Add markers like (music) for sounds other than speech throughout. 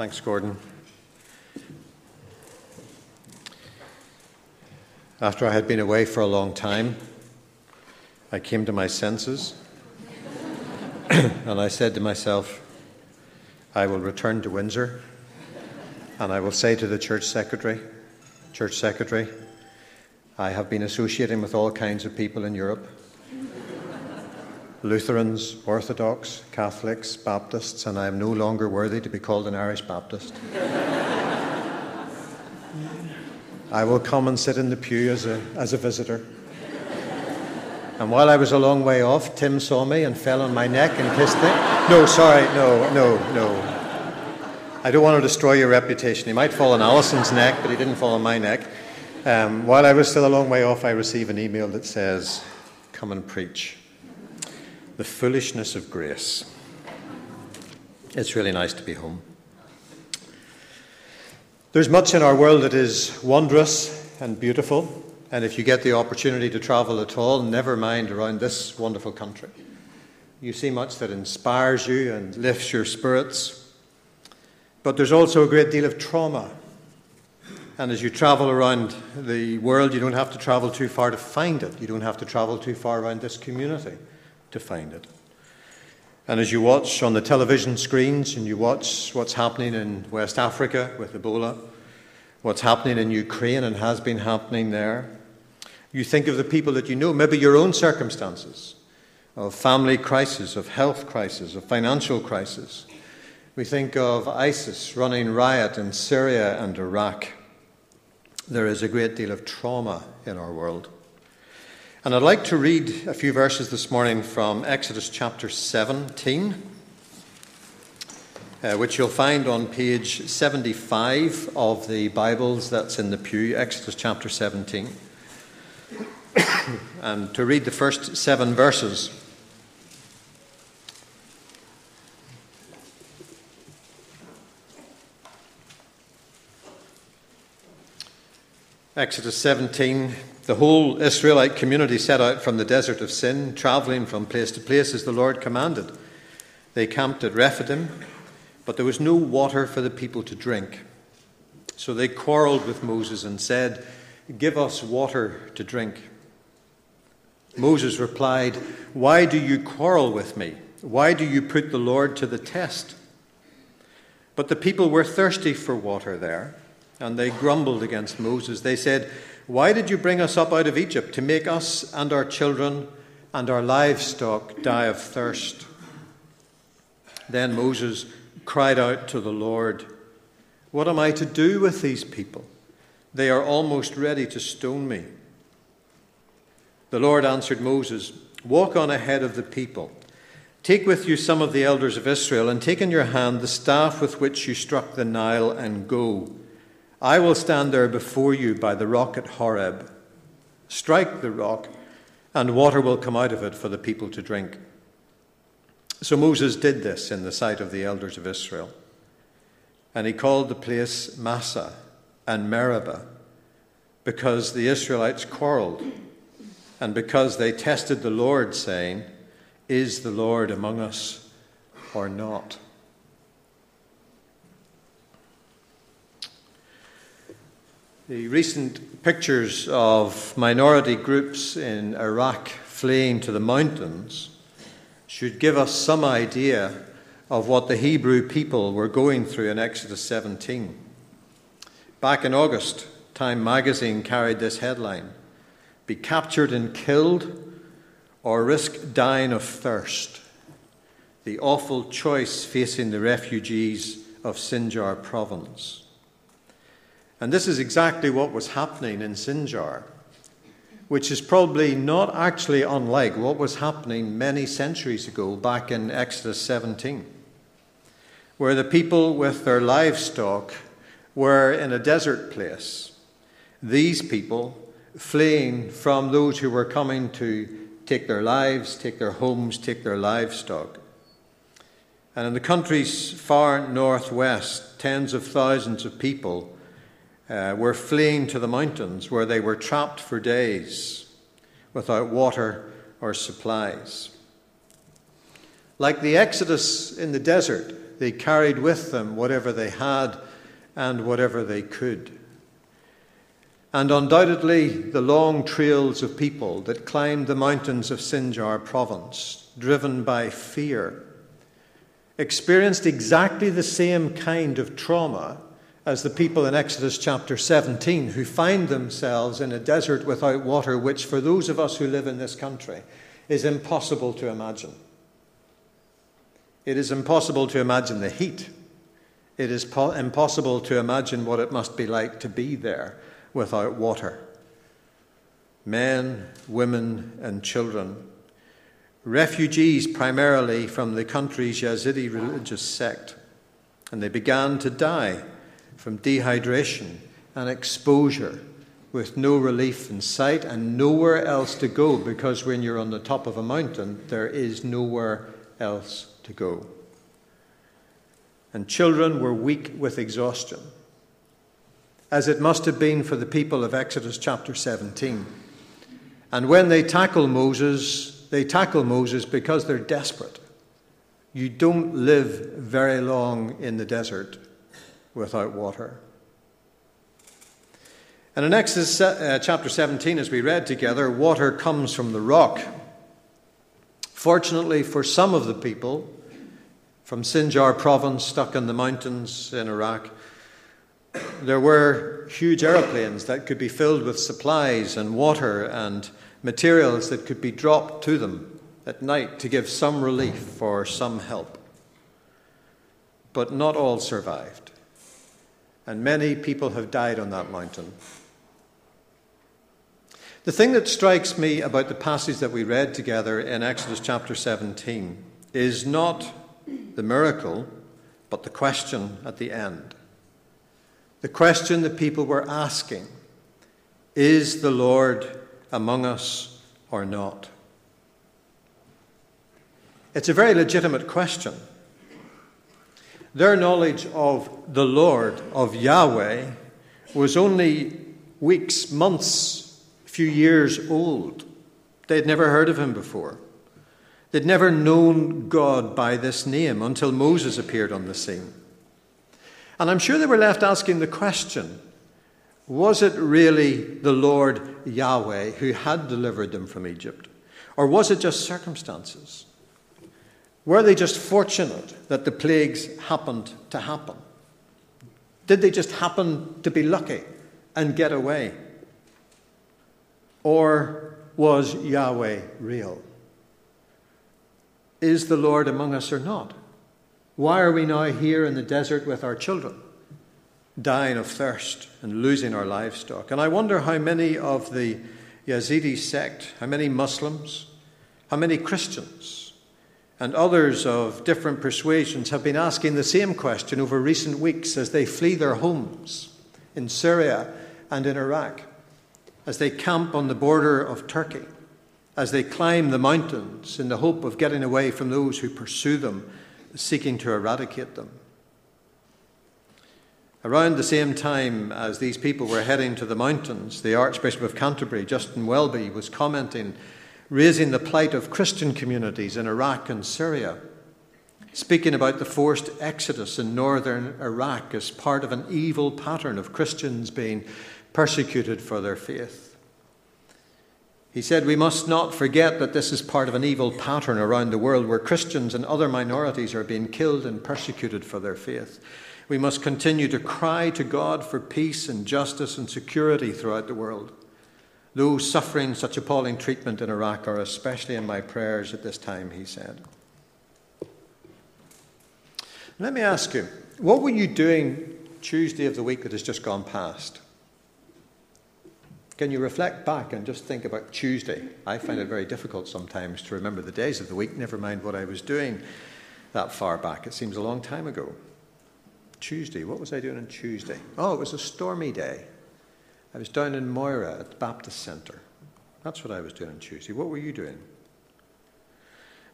Thanks, Gordon. After I had been away for a long time, I came to my senses and I said to myself, I will return to Windsor and I will say to the church secretary, church secretary, I have been associating with all kinds of people in Europe Lutherans, Orthodox, Catholics, Baptists, and I am no longer worthy to be called an Irish Baptist. I will come and sit in the pew as a, as a visitor. And while I was a long way off, Tim saw me and fell on my neck and kissed me. No, sorry, no, no, no. I don't want to destroy your reputation. He might fall on Alison's neck, but he didn't fall on my neck. Um, while I was still a long way off, I received an email that says, Come and preach the foolishness of grace. It's really nice to be home. There's much in our world that is wondrous and beautiful, and if you get the opportunity to travel at all, never mind around this wonderful country. You see much that inspires you and lifts your spirits. But there's also a great deal of trauma. And as you travel around the world, you don't have to travel too far to find it. You don't have to travel too far around this community to find it. And as you watch on the television screens and you watch what's happening in West Africa with Ebola, what's happening in Ukraine and has been happening there, you think of the people that you know, maybe your own circumstances of family crisis, of health crisis, of financial crisis. We think of ISIS running riot in Syria and Iraq. There is a great deal of trauma in our world. And I'd like to read a few verses this morning from Exodus chapter 17, uh, which you'll find on page 75 of the Bibles that's in the pew, Exodus chapter 17. (coughs) and to read the first seven verses. Exodus 17, the whole Israelite community set out from the desert of Sin, traveling from place to place as the Lord commanded. They camped at Rephidim, but there was no water for the people to drink. So they quarreled with Moses and said, Give us water to drink. Moses replied, Why do you quarrel with me? Why do you put the Lord to the test? But the people were thirsty for water there, and they grumbled against Moses. They said, why did you bring us up out of Egypt to make us and our children and our livestock die of thirst? Then Moses cried out to the Lord, What am I to do with these people? They are almost ready to stone me. The Lord answered Moses, Walk on ahead of the people. Take with you some of the elders of Israel, and take in your hand the staff with which you struck the Nile, and go. I will stand there before you by the rock at Horeb. Strike the rock, and water will come out of it for the people to drink. So Moses did this in the sight of the elders of Israel. And he called the place Massah and Meribah because the Israelites quarreled and because they tested the Lord, saying, Is the Lord among us or not? The recent pictures of minority groups in Iraq fleeing to the mountains should give us some idea of what the Hebrew people were going through in Exodus 17. Back in August, Time magazine carried this headline Be captured and killed, or risk dying of thirst. The awful choice facing the refugees of Sinjar province. And this is exactly what was happening in Sinjar, which is probably not actually unlike what was happening many centuries ago back in Exodus 17, where the people with their livestock were in a desert place. These people fleeing from those who were coming to take their lives, take their homes, take their livestock. And in the country's far northwest, tens of thousands of people uh, were fleeing to the mountains where they were trapped for days without water or supplies. Like the Exodus in the desert, They carried with them whatever they had and whatever they could. And undoubtedly, the long trails of people that climbed the mountains of Sinjar province, driven by fear, experienced exactly the same kind of trauma as the people in Exodus chapter 17 who find themselves in a desert without water, which for those of us who live in this country is impossible to imagine. It is impossible to imagine the heat. It is po- impossible to imagine what it must be like to be there without water. Men, women, and children. Refugees primarily from the country's Yazidi religious sect. And they began to die from dehydration and exposure with no relief in sight and nowhere else to go because when you're on the top of a mountain, there is nowhere else to go. And children were weak with exhaustion, as it must have been for the people of Exodus chapter 17. And when they tackle Moses, they tackle Moses because they're desperate. You don't live very long in the desert without water. And in Exodus uh, chapter 17, as we read together, water comes from the rock. Fortunately for some of the people from Sinjar province, stuck in the mountains in Iraq, there were huge aeroplanes that could be filled with supplies and water and materials that could be dropped to them at night to give some relief or some help. But not all survived and many people have died on that mountain. The thing that strikes me about the passage that we read together in Exodus chapter 17 is not the miracle, but the question at the end. The question the people were asking Is the Lord among us or not? It's a very legitimate question. Their knowledge of the Lord, of Yahweh, was only weeks, months, a few years old. They'd never heard of him before. They'd never known God by this name until Moses appeared on the scene. And I'm sure they were left asking the question was it really the Lord Yahweh who had delivered them from Egypt? Or was it just circumstances? Were they just fortunate that the plagues happened to happen? Did they just happen to be lucky and get away? Or was Yahweh real? Is the Lord among us or not? Why are we now here in the desert with our children, dying of thirst and losing our livestock? And I wonder how many of the Yazidi sect, how many Muslims, how many Christians, and others of different persuasions have been asking the same question over recent weeks as they flee their homes in Syria and in Iraq, as they camp on the border of Turkey, as they climb the mountains in the hope of getting away from those who pursue them, seeking to eradicate them. Around the same time as these people were heading to the mountains, the Archbishop of Canterbury, Justin Welby, was commenting raising the plight of Christian communities in Iraq and Syria, speaking about the forced exodus in northern Iraq as part of an evil pattern of Christians being persecuted for their faith. He said, We must not forget that this is part of an evil pattern around the world where Christians and other minorities are being killed and persecuted for their faith. We must continue to cry to God for peace and justice and security throughout the world. Those suffering such appalling treatment in Iraq are especially in my prayers at this time, he said. Let me ask you, what were you doing Tuesday of the week that has just gone past? Can you reflect back and just think about Tuesday? I find it very difficult sometimes to remember the days of the week, never mind what I was doing that far back. It seems a long time ago. Tuesday, what was I doing on Tuesday? Oh, it was a stormy day. I was down in Moira at the Baptist Centre. That's what I was doing on Tuesday. What were you doing?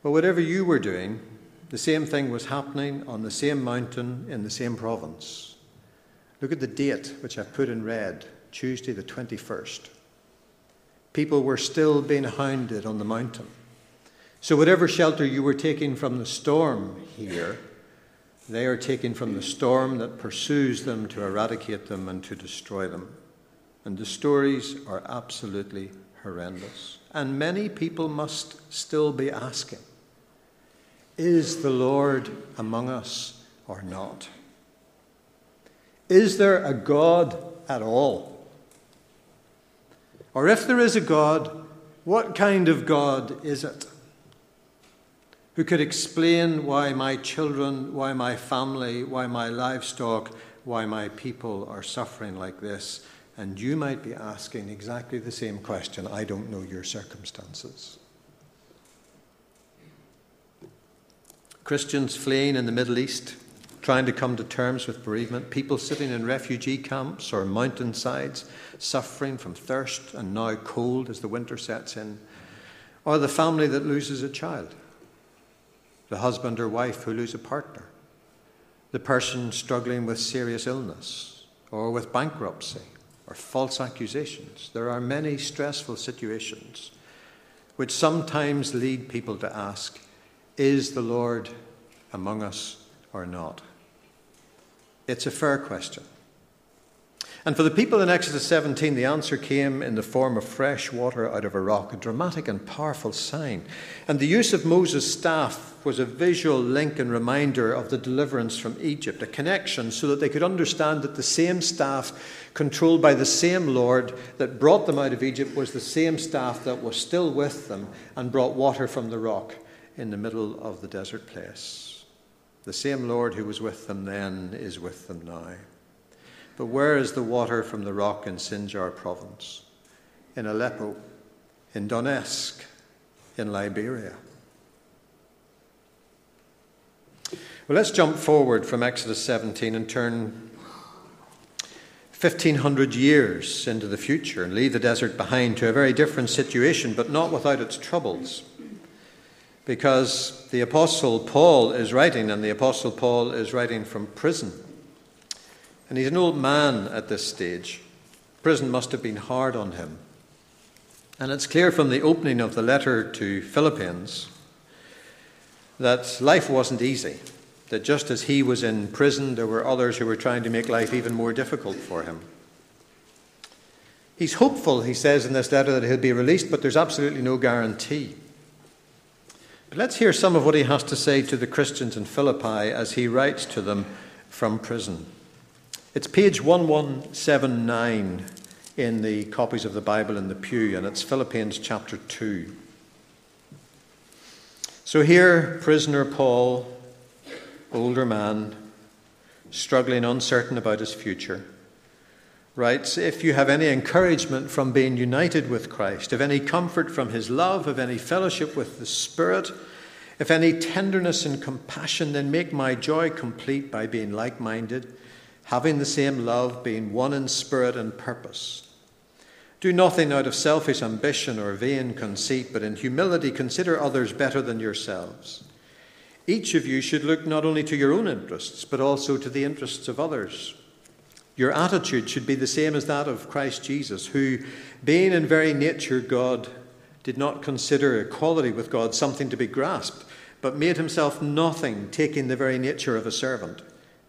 Well, whatever you were doing, the same thing was happening on the same mountain in the same province. Look at the date, which I've put in red Tuesday, the 21st. People were still being hounded on the mountain. So, whatever shelter you were taking from the storm here, They are taken from the storm that pursues them to eradicate them and to destroy them. And the stories are absolutely horrendous. And many people must still be asking Is the Lord among us or not? Is there a God at all? Or if there is a God, what kind of God is it? who could explain why my children, why my family, why my livestock, why my people are suffering like this. And you might be asking exactly the same question I don't know your circumstances. Christians fleeing in the Middle East, trying to come to terms with bereavement, people sitting in refugee camps or mountainsides, suffering from thirst and now cold as the winter sets in, or the family that loses a child the husband or wife who lose a partner, the person struggling with serious illness or with bankruptcy or false accusations. There are many stressful situations which sometimes lead people to ask, Is the Lord among us or not? It's a fair question. And for the people in Exodus 17, the answer came in the form of fresh water out of a rock, a dramatic and powerful sign. And the use of Moses' staff was a visual link and reminder of the deliverance from Egypt, a connection so that they could understand that the same staff, controlled by the same Lord that brought them out of Egypt, was the same staff that was still with them and brought water from the rock in the middle of the desert place. The same Lord who was with them then is with them now. But where is the water from the rock in Sinjar province, in Aleppo, in Donetsk, in Liberia? Well, let's jump forward from Exodus 17 and turn 1500 years into the future and leave the desert behind to a very different situation, but not without its troubles. Because the Apostle Paul is writing, and the Apostle Paul is writing from prison. And he's an old man at this stage. Prison must have been hard on him. And it's clear from the opening of the letter to Philippians that life wasn't easy. That just as he was in prison, there were others who were trying to make life even more difficult for him. He's hopeful, he says in this letter, that he'll be released, but there's absolutely no guarantee. But let's hear some of what he has to say to the Christians in Philippi as he writes to them from prison. It's page 1179 in the copies of the Bible in the pew, and it's Philippians chapter 2. So here, prisoner Paul, older man, struggling, uncertain about his future, writes If you have any encouragement from being united with Christ, if any comfort from his love, if any fellowship with the Spirit, if any tenderness and compassion, then make my joy complete by being like minded having the same love, being one in spirit and purpose. Do nothing out of selfish ambition or vain conceit, but in humility consider others better than yourselves. Each of you should look not only to your own interests, but also to the interests of others. Your attitude should be the same as that of Christ Jesus, who, being in very nature God, did not consider equality with God something to be grasped, but made himself nothing, taking the very nature of a servant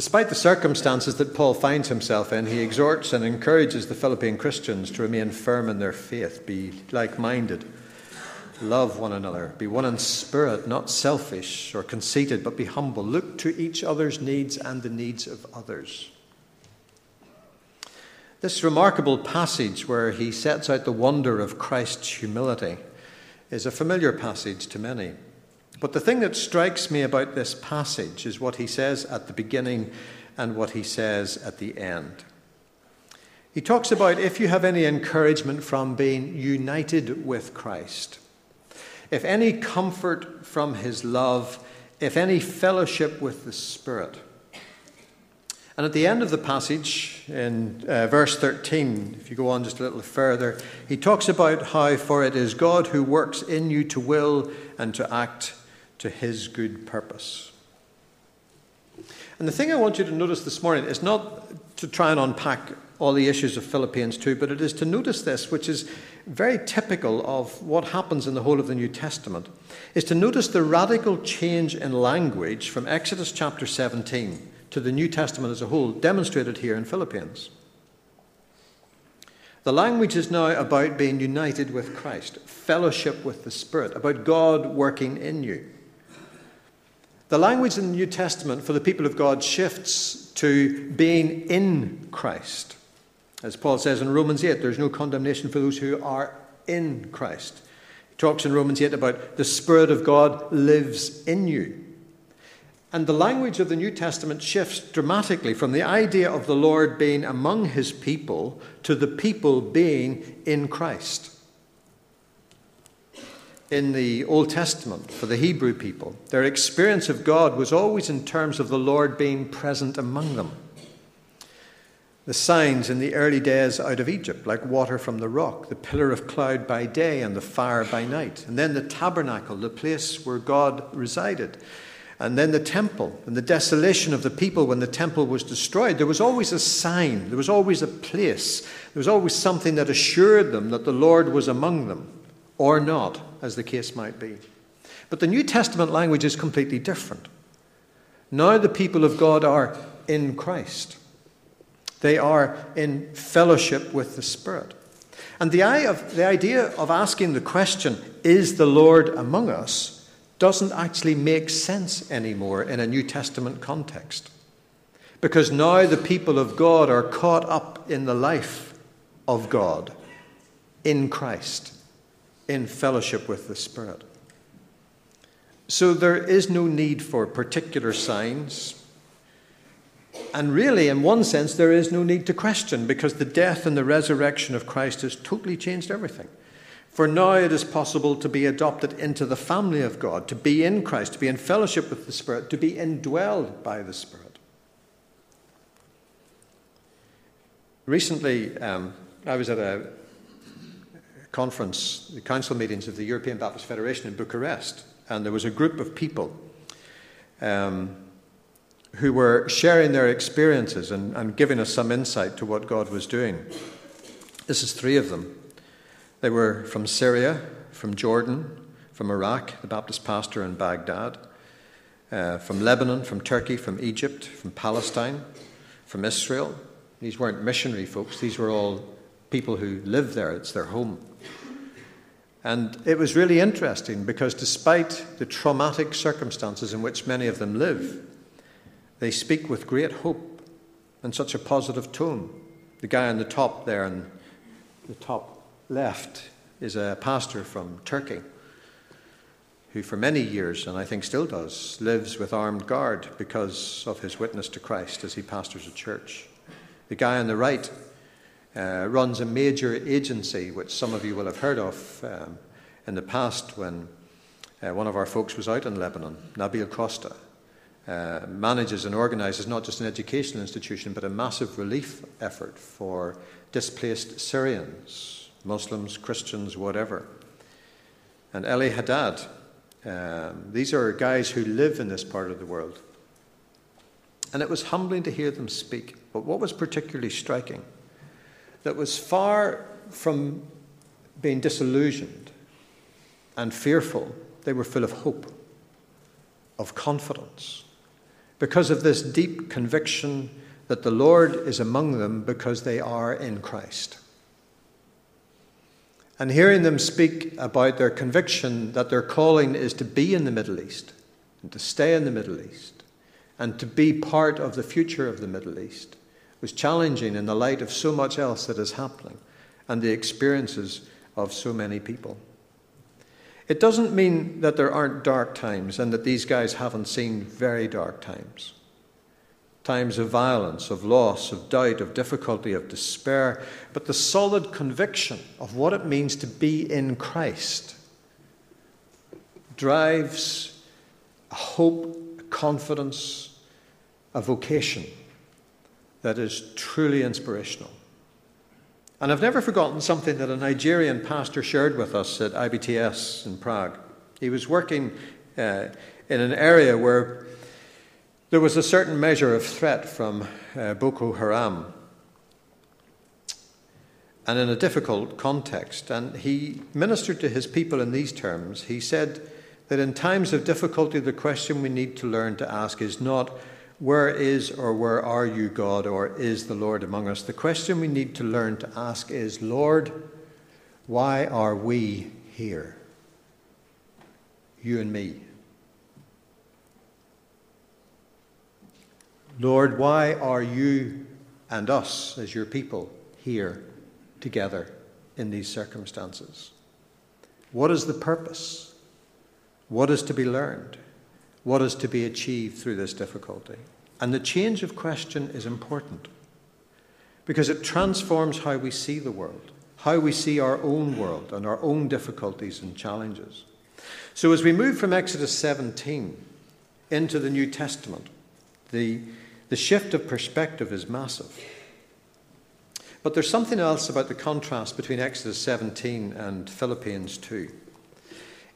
Despite the circumstances that Paul finds himself in, he exhorts and encourages the Philippian Christians to remain firm in their faith, be like minded, love one another, be one in spirit, not selfish or conceited, but be humble. Look to each other's needs and the needs of others. This remarkable passage where he sets out the wonder of Christ's humility is a familiar passage to many. But the thing that strikes me about this passage is what he says at the beginning and what he says at the end. He talks about if you have any encouragement from being united with Christ, if any comfort from his love, if any fellowship with the Spirit. And at the end of the passage, in uh, verse 13, if you go on just a little further, he talks about how, for it is God who works in you to will and to act to his good purpose. And the thing I want you to notice this morning is not to try and unpack all the issues of Philippians 2, but it is to notice this, which is very typical of what happens in the whole of the New Testament, is to notice the radical change in language from Exodus chapter 17 to the New Testament as a whole, demonstrated here in Philippians. The language is now about being united with Christ, fellowship with the Spirit, about God working in you. The language in the New Testament for the people of God shifts to being in Christ. As Paul says in Romans 8, there's no condemnation for those who are in Christ. He talks in Romans 8 about the Spirit of God lives in you. And the language of the New Testament shifts dramatically from the idea of the Lord being among his people to the people being in Christ in the Old Testament for the Hebrew people, their experience of God was always in terms of the Lord being present among them. The signs in the early days out of Egypt, like water from the rock, the pillar of cloud by day and the fire by night, and then the tabernacle, the place where God resided, and then the temple and the desolation of the people when the temple was destroyed. There was always a sign, there was always a place, there was always something that assured them that the Lord was among them or not, as the case might be. But the New Testament language is completely different. Now the people of God are in Christ, they are in fellowship with the Spirit. And the idea of asking the question, is the Lord among us, doesn't actually make sense anymore in a New Testament context. Because now the people of God are caught up in the life of God in Christ in fellowship with the Spirit. So there is no need for particular signs. And really, in one sense, there is no need to question because the death and the resurrection of Christ has totally changed everything. For now it is possible to be adopted into the family of God, to be in Christ, to be in fellowship with the Spirit, to be indwelled by the Spirit. Recently, um, I was at a conference, the council meetings of the European Baptist Federation in Bucharest, and there was a group of people um, who were sharing their experiences and, and giving us some insight to what God was doing. This is three of them. They were from Syria, from Jordan, from Iraq, the Baptist pastor in Baghdad, uh, from Lebanon, from Turkey, from Egypt, from Palestine, from Israel. These weren't missionary folks, these were all people who live there, it's their home. And it was really interesting because despite the traumatic circumstances in which many of them live, they speak with great hope and such a positive tone. The guy on the top there, on the top left, is a pastor from Turkey who, for many years, and I think still does, lives with armed guard because of his witness to Christ as he pastors a church. The guy on the right uh, runs a major agency, which some of you will have heard of um, in the past when uh, one of our folks was out in Lebanon, Nabil Costa. Uh, manages and organizes not just an educational institution, but a massive relief effort for displaced Syrians, Muslims, Christians, whatever. And Eli Haddad, um, these are guys who live in this part of the world. And it was humbling to hear them speak. But what was particularly striking that was far from being disillusioned and fearful, they were full of hope, of confidence, because of this deep conviction that the Lord is among them because they are in Christ. And hearing them speak about their conviction that their calling is to be in the Middle East and to stay in the Middle East and to be part of the future of the Middle East was challenging in the light of so much else that is happening and the experiences of so many people. It doesn't mean that there aren't dark times and that these guys haven't seen very dark times. Times of violence, of loss, of doubt, of difficulty, of despair, but the solid conviction of what it means to be in Christ drives a hope, a confidence, a vocation that is truly inspirational. And I've never forgotten something that a Nigerian pastor shared with us at IBTS in Prague. He was working uh, in an area where there was a certain measure of threat from uh, Boko Haram and in a difficult context. And he ministered to his people in these terms. He said that in times of difficulty, the question we need to learn to ask is not, where is or where are you, God, or is the Lord among us? The question we need to learn to ask is, Lord, why are we here? You and me. Lord, why are you and us, as your people, here together in these circumstances? What is the purpose? What is to be learned? What is to be achieved through this difficulty? And the change of question is important because it transforms how we see the world, how we see our own world and our own difficulties and challenges. So, as we move from Exodus 17 into the New Testament, the, the shift of perspective is massive. But there's something else about the contrast between Exodus 17 and Philippians 2.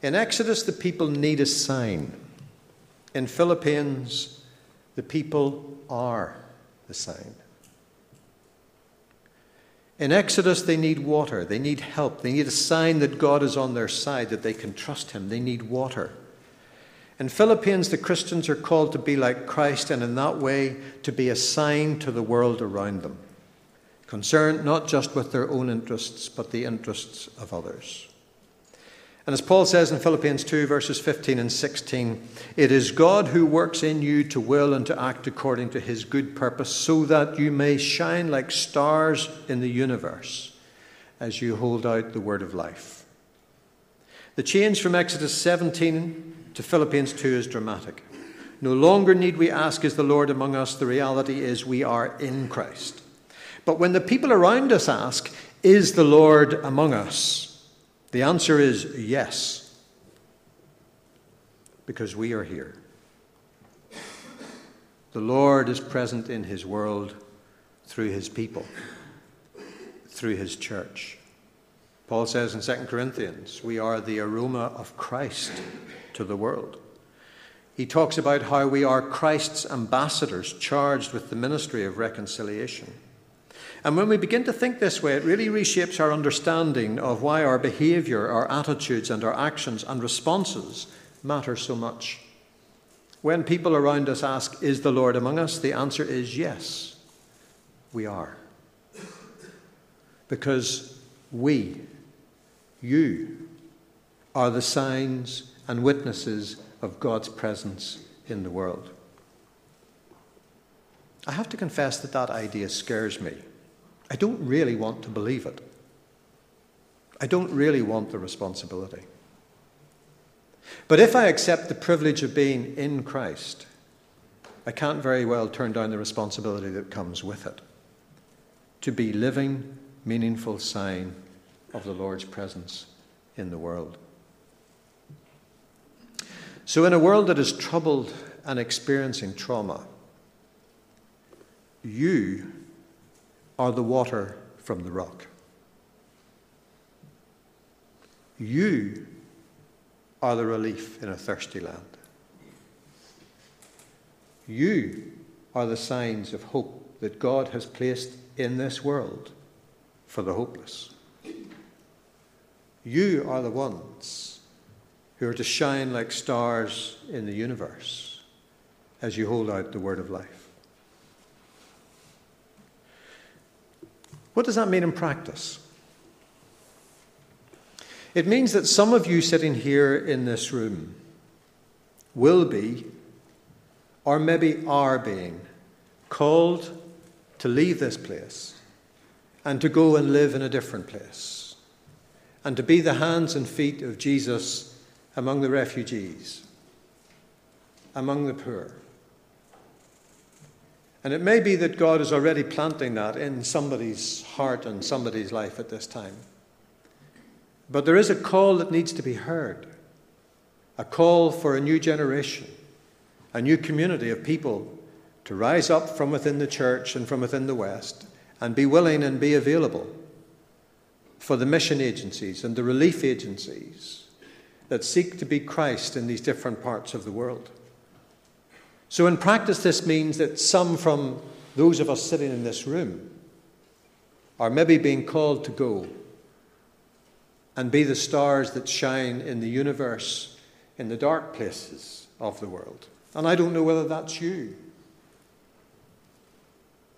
In Exodus, the people need a sign. In Philippians, the people are the sign. In Exodus, they need water. They need help. They need a sign that God is on their side, that they can trust Him. They need water. In Philippians, the Christians are called to be like Christ and in that way to be a sign to the world around them, concerned not just with their own interests, but the interests of others. And as Paul says in Philippians 2, verses 15 and 16, it is God who works in you to will and to act according to his good purpose, so that you may shine like stars in the universe as you hold out the word of life. The change from Exodus 17 to Philippians 2 is dramatic. No longer need we ask, Is the Lord among us? The reality is we are in Christ. But when the people around us ask, Is the Lord among us? The answer is yes, because we are here. The Lord is present in His world through His people, through His church. Paul says in 2 Corinthians, we are the aroma of Christ to the world. He talks about how we are Christ's ambassadors charged with the ministry of reconciliation. And when we begin to think this way, it really reshapes our understanding of why our behavior, our attitudes, and our actions and responses matter so much. When people around us ask, Is the Lord among us? the answer is yes, we are. Because we, you, are the signs and witnesses of God's presence in the world. I have to confess that that idea scares me. I don't really want to believe it. I don't really want the responsibility. But if I accept the privilege of being in Christ, I can't very well turn down the responsibility that comes with it to be living, meaningful sign of the Lord's presence in the world. So, in a world that is troubled and experiencing trauma, you are the water from the rock. You are the relief in a thirsty land. You are the signs of hope that God has placed in this world for the hopeless. You are the ones who are to shine like stars in the universe as you hold out the word of life. What does that mean in practice? It means that some of you sitting here in this room will be, or maybe are being, called to leave this place and to go and live in a different place and to be the hands and feet of Jesus among the refugees, among the poor and it may be that God is already planting that in somebody's heart and somebody's life at this time. But there is a call that needs to be heard a call for a new generation, a new community of people to rise up from within the church and from within the West and be willing and be available for the mission agencies and the relief agencies that seek to be Christ in these different parts of the world. So, in practice, this means that some from those of us sitting in this room are maybe being called to go and be the stars that shine in the universe in the dark places of the world. And I don't know whether that's you.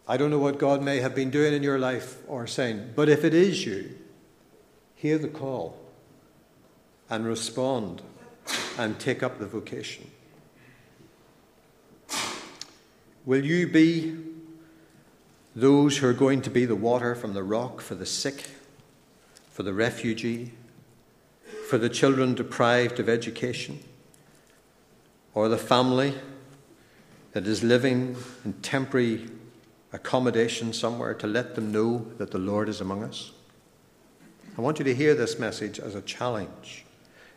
I don't know what God may have been doing in your life or saying, but if it is you, hear the call and respond and take up the vocation. Will you be those who are going to be the water from the rock for the sick, for the refugee, for the children deprived of education, or the family that is living in temporary accommodation somewhere to let them know that the Lord is among us? I want you to hear this message as a challenge,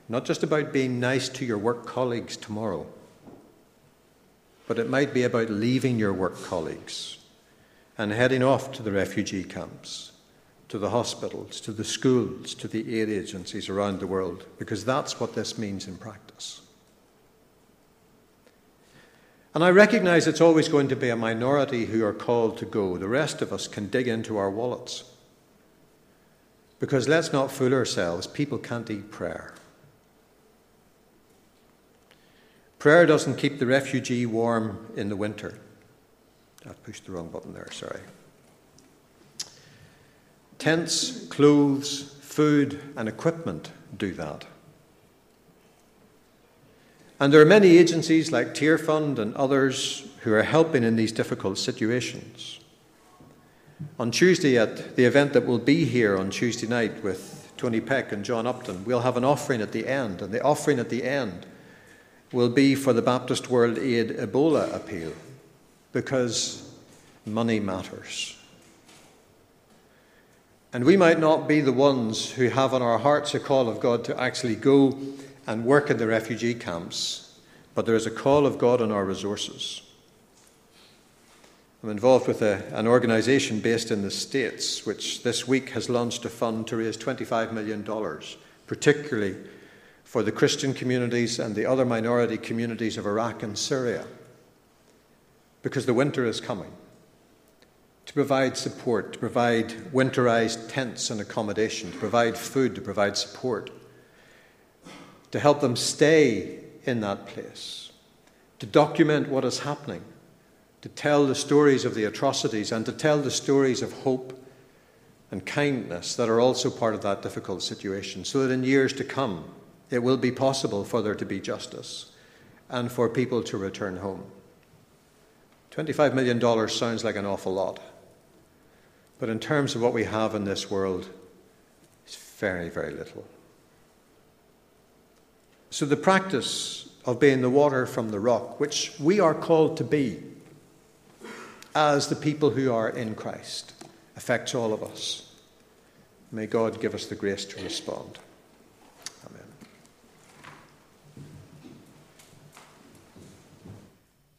not just about being nice to your work colleagues tomorrow but it might be about leaving your work colleagues and heading off to the refugee camps, to the hospitals, to the schools, to the aid agencies around the world, because that's what this means in practice. And I recognize it's always going to be a minority who are called to go. The rest of us can dig into our wallets. Because let's not fool ourselves, people can't eat prayer. Prayer doesn't keep the refugee warm in the winter. I pushed the wrong button there, sorry. Tents, clothes, food, and equipment do that. And there are many agencies like Tearfund and others who are helping in these difficult situations. On Tuesday, at the event that will be here on Tuesday night with Tony Peck and John Upton, we'll have an offering at the end. And the offering at the end will be for the Baptist World Aid Ebola appeal because money matters. And we might not be the ones who have on our hearts a call of God to actually go and work in the refugee camps, but there is a call of God on our resources. I'm involved with a, an organisation based in the States, which this week has launched a fund to raise $25 million, particularly for the Christian communities and the other minority communities of Iraq and Syria because the winter is coming. To provide support, to provide winterized tents and accommodation, to provide food, to provide support, to help them stay in that place, to document what is happening, to tell the stories of the atrocities, and to tell the stories of hope and kindness that are also part of that difficult situation, so that in years to come, it will be possible for there to be justice and for people to return home. $25 million sounds like an awful lot. But in terms of what we have in this world, it's very, very little. So the practice of being the water from the rock, which we are called to be as the people who are in Christ, affects all of us. May God give us the grace to respond.